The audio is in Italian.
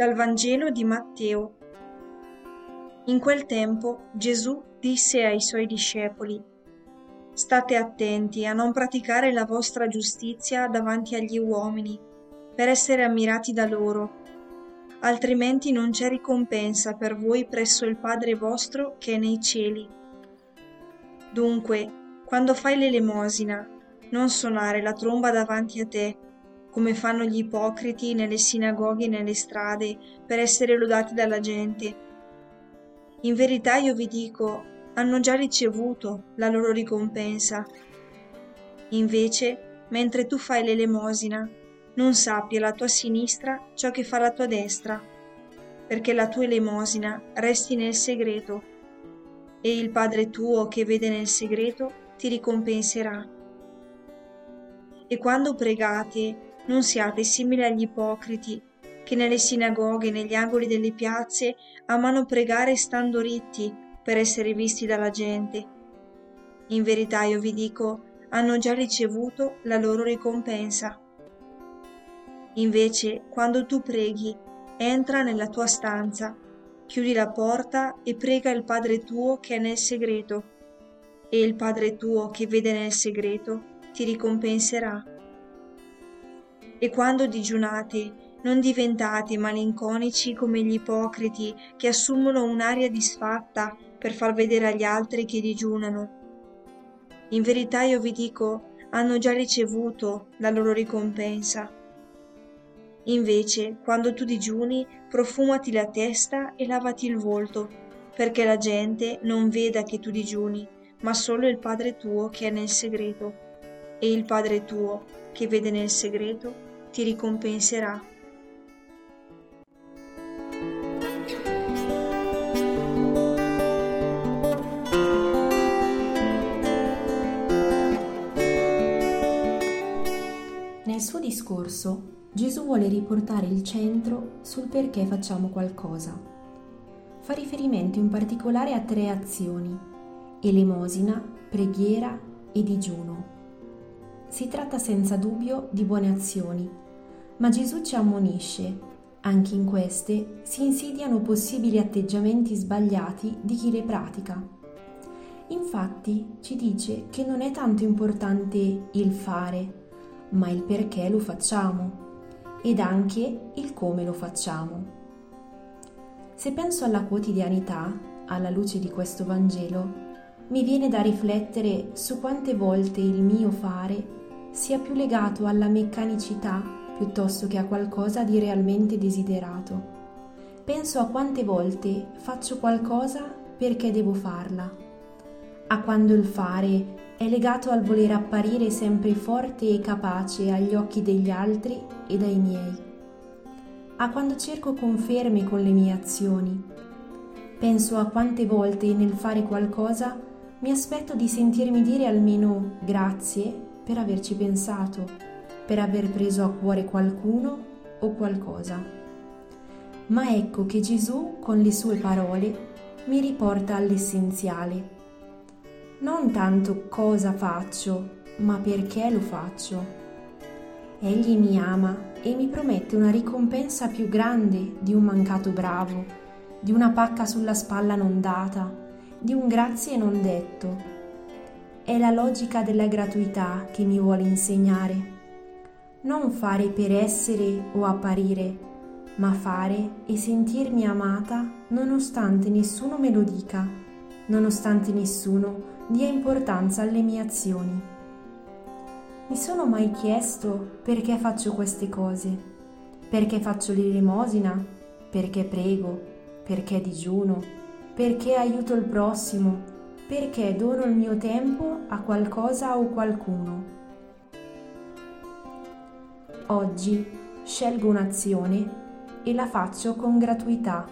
Dal Vangelo di Matteo. In quel tempo Gesù disse ai suoi discepoli, State attenti a non praticare la vostra giustizia davanti agli uomini, per essere ammirati da loro, altrimenti non c'è ricompensa per voi presso il Padre vostro che è nei cieli. Dunque, quando fai l'elemosina, non suonare la tromba davanti a te, come fanno gli ipocriti nelle sinagoghe e nelle strade, per essere lodati dalla gente. In verità io vi dico, hanno già ricevuto la loro ricompensa. Invece, mentre tu fai l'elemosina, non sappi alla tua sinistra ciò che fa la tua destra, perché la tua elemosina resti nel segreto, e il Padre tuo che vede nel segreto ti ricompenserà. E quando pregate, non siate simili agli ipocriti, che nelle sinagoghe e negli angoli delle piazze amano pregare stando ritti per essere visti dalla gente. In verità io vi dico, hanno già ricevuto la loro ricompensa. Invece, quando tu preghi, entra nella tua stanza, chiudi la porta e prega il Padre tuo che è nel segreto, e il Padre tuo che vede nel segreto ti ricompenserà. E quando digiunate, non diventate malinconici come gli ipocriti che assumono un'aria disfatta per far vedere agli altri che digiunano. In verità io vi dico, hanno già ricevuto la loro ricompensa. Invece, quando tu digiuni, profumati la testa e lavati il volto, perché la gente non veda che tu digiuni, ma solo il Padre tuo che è nel segreto. E il Padre tuo, che vede nel segreto, ti ricompenserà. Nel suo discorso Gesù vuole riportare il centro sul perché facciamo qualcosa. Fa riferimento in particolare a tre azioni, elemosina, preghiera e digiuno. Si tratta senza dubbio di buone azioni, ma Gesù ci ammonisce, anche in queste si insidiano possibili atteggiamenti sbagliati di chi le pratica. Infatti ci dice che non è tanto importante il fare, ma il perché lo facciamo ed anche il come lo facciamo. Se penso alla quotidianità, alla luce di questo Vangelo, mi viene da riflettere su quante volte il mio fare sia più legato alla meccanicità piuttosto che a qualcosa di realmente desiderato. Penso a quante volte faccio qualcosa perché devo farla, a quando il fare è legato al voler apparire sempre forte e capace agli occhi degli altri e dai miei, a quando cerco conferme con le mie azioni. Penso a quante volte nel fare qualcosa mi aspetto di sentirmi dire almeno grazie per averci pensato, per aver preso a cuore qualcuno o qualcosa. Ma ecco che Gesù, con le sue parole, mi riporta all'essenziale. Non tanto cosa faccio, ma perché lo faccio. Egli mi ama e mi promette una ricompensa più grande di un mancato bravo, di una pacca sulla spalla non data, di un grazie non detto, è la logica della gratuità che mi vuole insegnare. Non fare per essere o apparire, ma fare e sentirmi amata nonostante nessuno me lo dica, nonostante nessuno dia importanza alle mie azioni. Mi sono mai chiesto perché faccio queste cose? Perché faccio l'elemosina? Perché prego? Perché digiuno? Perché aiuto il prossimo? Perché dono il mio tempo a qualcosa o qualcuno. Oggi scelgo un'azione e la faccio con gratuità